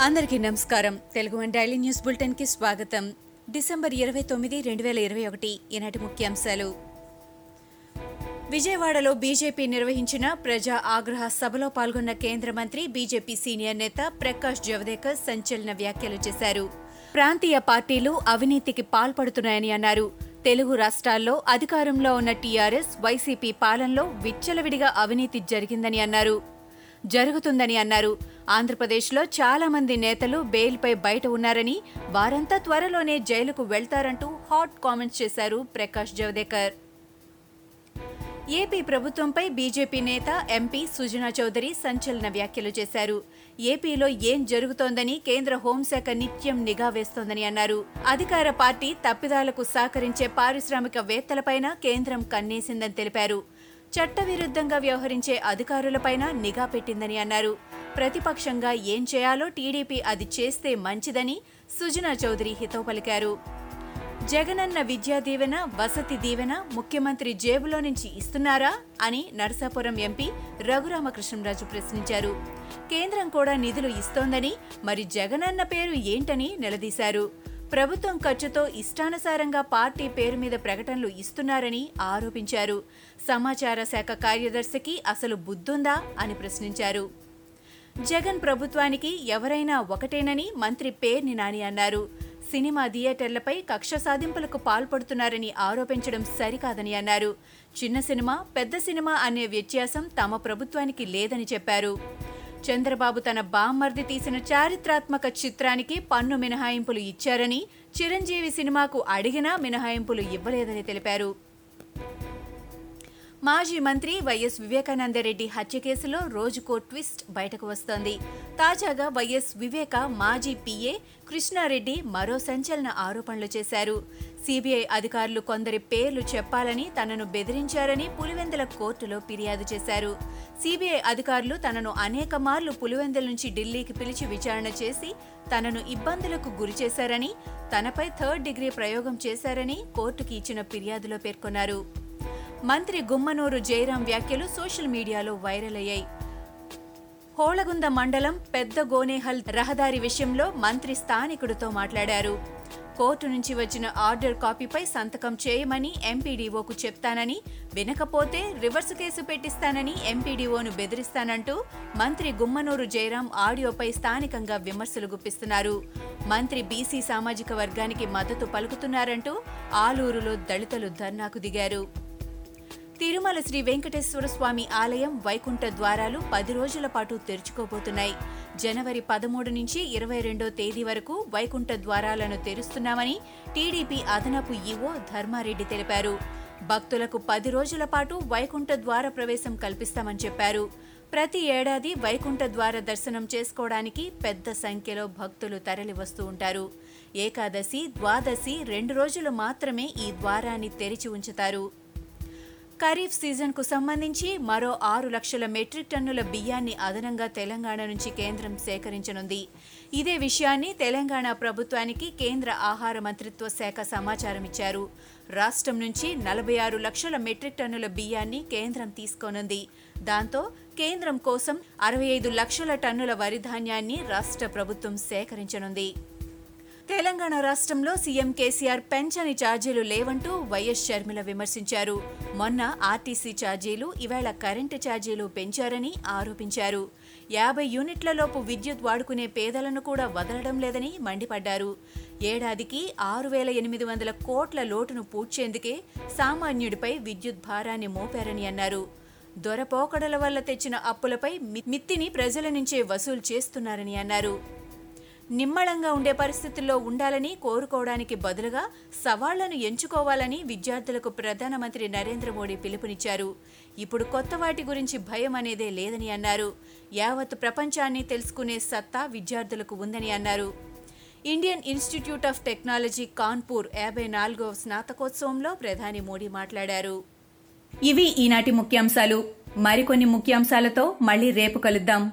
అందరికీ నమస్కారం. Telugu one daily news బులెటిన్కి స్వాగతం. డిసెంబర్ ఇరవై తొమ్మిది రెండు వేల ఇరవై ఒకటి. ఈనాటి ముఖ్యాంశాలు. విజయవాడలో బీజేపీ నిర్వహించిన ప్రజా ఆగ్రహ సభలో పాల్గొన్న కేంద్ర మంత్రి బీజేపీ సీనియర్ నేత ప్రకాష్ జవదేకర్ సంచలన వ్యాఖ్యలు చేశారు. ప్రాంతీయ పార్టీలు అవినీతికి పాల్పడుతున్నాయని అన్నారు. తెలుగు రాష్ట్రాల్లో అధికారంలో ఉన్న టీఆర్ఎస్ వైసీపీ పాలనలో విచ్చలవిడిగా అవినీతి జరిగిందని అన్నారు. జరుగుతుందని అన్నారు. ఆంధ్రప్రదేశ్లో చాలా మంది నేతలు బెయిల్పై బయట ఉన్నారని వారంతా త్వరలోనే జైలుకు వెళ్తారంటూ హాట్ కామెంట్స్ చేశారు ప్రకాష్ జవదేకర్. ఏపీ ప్రభుత్వంపై బీజేపీ నేత ఎంపీ సుజనా చౌదరి సంచలన వ్యాఖ్యలు చేశారు. ఏపీలో ఏం జరుగుతోందని కేంద్ర హోంశాఖ నిత్యం నిఘా వేస్తోందని అన్నారు. అధికార పార్టీ తప్పిదాలకు సహకరించే పారిశ్రామికవేత్తలపైన కేంద్రం కన్నేసిందని తెలిపారు. చట్టవిరుద్ధంగా వ్యవహరించే అధికారులపైన నిఘా పెట్టిందని అన్నారు. ప్రతిపక్షంగా ఏం చేయాలో టీడీపీ అది చేస్తే మంచిదని సుజనా చౌదరి హితవు పలికారు. జగనన్న విద్యా దీవెన వసతి దీవెన ముఖ్యమంత్రి జేబులో నుంచి ఇస్తున్నారా అని నరసాపురం ఎంపీ రఘురామకృష్ణరాజు ప్రశ్నించారు. కేంద్రం కూడా నిధులు ఇస్తోందని మరి జగనన్న పేరు ఏంటని నిలదీశారు. ప్రభుత్వం ఖర్చుతో ఇష్టానుసారంగా పార్టీ పేరు మీద ప్రకటనలు ఇస్తున్నారని ఆరోపించారు. సమాచార శాఖ కార్యదర్శికి అసలు బుద్ధుందా అని ప్రశ్నించారు. జగన్ ప్రభుత్వానికి ఎవరైనా ఒకటేనని మంత్రి పేర్ని నాని అన్నారు. సినిమా థియేటర్లపై కక్ష సాధింపులకు పాల్పడుతున్నారని ఆరోపించడం సరికాదని అన్నారు. చిన్న సినిమా పెద్ద సినిమా అనే వ్యత్యాసం తమ ప్రభుత్వానికి లేదని చెప్పారు. చంద్రబాబు తన బామ్మర్ది తీసిన చారిత్రాత్మక చిత్రానికి పన్ను మినహాయింపులు ఇచ్చారని చిరంజీవి సినిమాకు అడిగినా మినహాయింపులు ఇవ్వలేదని తెలిపారు. మాజీ మంత్రి వైఎస్ వివేకానందరెడ్డి హత్య కేసులో రోజుకో ట్విస్ట్ బయటకు వస్తోంది. తాజాగా వైఎస్ వివేక మాజీ పీఏ కృష్ణారెడ్డి మరో సంచలన ఆరోపణలు చేశారు. సిబిఐ అధికారులు కొందరి పేర్లు చెప్పాలని తనను బెదిరించారని పులివెందుల కోర్టులో ఫిర్యాదు చేశారు. సిబిఐ అధికారులు తనను అనేక మార్లు పులివెందుల నుంచి ఢిల్లీకి పిలిచి విచారణ చేసి తనను ఇబ్బందులకు గురి చేశారని తనపై థర్డ్ డిగ్రీ ప్రయోగం చేశారని కోర్టుకి ఇచ్చిన ఫిర్యాదులో పేర్కొన్నారు. మంత్రి గుమ్మనూరు జయరాం వ్యాఖ్యలు సోషల్ మీడియాలో వైరల్ అయ్యాయి. హోళగుంద మండలం పెద్ద గోనేహల్ రహదారి విషయంలో మంత్రి స్థానికుడితో మాట్లాడారు. కోర్టు నుంచి వచ్చిన ఆర్డర్ కాపీపై సంతకం చేయమని ఎంపీడీఓకు చెప్తానని వినకపోతే రివర్స్ కేసు పెట్టిస్తానని ఎంపీడీఓను బెదిరిస్తానంటూ మంత్రి గుమ్మనూరు జయరాం ఆడియోపై స్థానికంగా విమర్శలు గుప్పిస్తున్నారు. మంత్రి బీసీ సామాజిక వర్గానికి మద్దతు పలుకుతున్నారంటూ ఆలూరులో దళితులు ధర్నాకు దిగారు. తిరుమల శ్రీ వెంకటేశ్వర స్వామి ఆలయం వైకుంఠ ద్వారాలు పది రోజుల పాటు తెరుచుకోబోతున్నాయి. జనవరి పదమూడు నుంచి ఇరవై రెండో తేదీ వరకు వైకుంఠ ద్వారాలను తెరుస్తున్నామని టీడీపీ అదనపు ఈవో ధర్మారెడ్డి తెలిపారు. భక్తులకు పది రోజుల పాటు వైకుంఠ ద్వార ప్రవేశం కల్పిస్తామని చెప్పారు. ప్రతి ఏడాది వైకుంఠ ద్వార దర్శనం చేసుకోవడానికి పెద్ద సంఖ్యలో భక్తులు తరలి వస్తూ ఉంటారు. ఏకాదశి ద్వాదశి రెండు రోజులు మాత్రమే ఈ ద్వారాన్ని తెరిచి ఉంచుతారు. ఖరీఫ్ సీజన్కు సంబంధించి మరో ఆరు లక్షల మెట్రిక్ టన్నుల బియ్యాన్ని అదనంగా తెలంగాణ నుంచి కేంద్రం సేకరించనుంది. ఇదే విషయాన్ని తెలంగాణ ప్రభుత్వానికి కేంద్ర ఆహార మంత్రిత్వ శాఖ సమాచారం ఇచ్చారు. రాష్ట్రం నుంచి నలభై ఆరు లక్షల మెట్రిక్ టన్నుల బియ్యాన్ని కేంద్రం తీసుకోనుంది. దాంతో కేంద్రం కోసం అరవై ఐదు లక్షల టన్నుల వరి ధాన్యాన్ని రాష్ట్ర ప్రభుత్వం సేకరించనుంది. తెలంగాణ రాష్ట్రంలో సీఎం కేసీఆర్ పెంచని ఛార్జీలు లేవంటూ వైఎస్ షర్మిల విమర్శించారు. మొన్న ఆర్టీసీ ఛార్జీలు ఇవాళ కరెంటు ఛార్జీలు పెంచారని ఆరోపించారు. యాభై యూనిట్లలోపు విద్యుత్ వాడుకునే పేదలను కూడా వదలడం లేదని మండిపడ్డారు. ఏడాదికి ఆరు వేల ఎనిమిది వందల కోట్ల లోటును పూడ్చేందుకే సామాన్యుడిపై విద్యుత్ భారాన్ని మోపారని అన్నారు. దొరపోకడల వల్ల తెచ్చిన అప్పులపై మిత్తిని ప్రజల నుంచే వసూలు చేస్తున్నారని అన్నారు. నిమ్మళంగా ఉండే పరిస్థితుల్లో ఉండాలని కోరుకోవడానికి బదులుగా సవాళ్ళను ఎంచుకోవాలని విద్యార్థులకు ప్రధానమంత్రి నరేంద్ర మోడీ పిలుపునిచ్చారు. ఇప్పుడు కొత్త వాటి గురించి భయం అనేదే లేదని అన్నారు. యావత్ ప్రపంచాన్ని తెలుసుకునే సత్తా విద్యార్థులకు ఉందని అన్నారు. Indian Institute of Technology Kanpur యాభై నాలుగవ స్నాతకోత్సవంలో ప్రధాని మోడీ మాట్లాడారు. ఇవి ఈనాటి ముఖ్యాంశాలు. మరికొన్ని ముఖ్యాంశాలతో మళ్ళీ రేపు కలుద్దాం.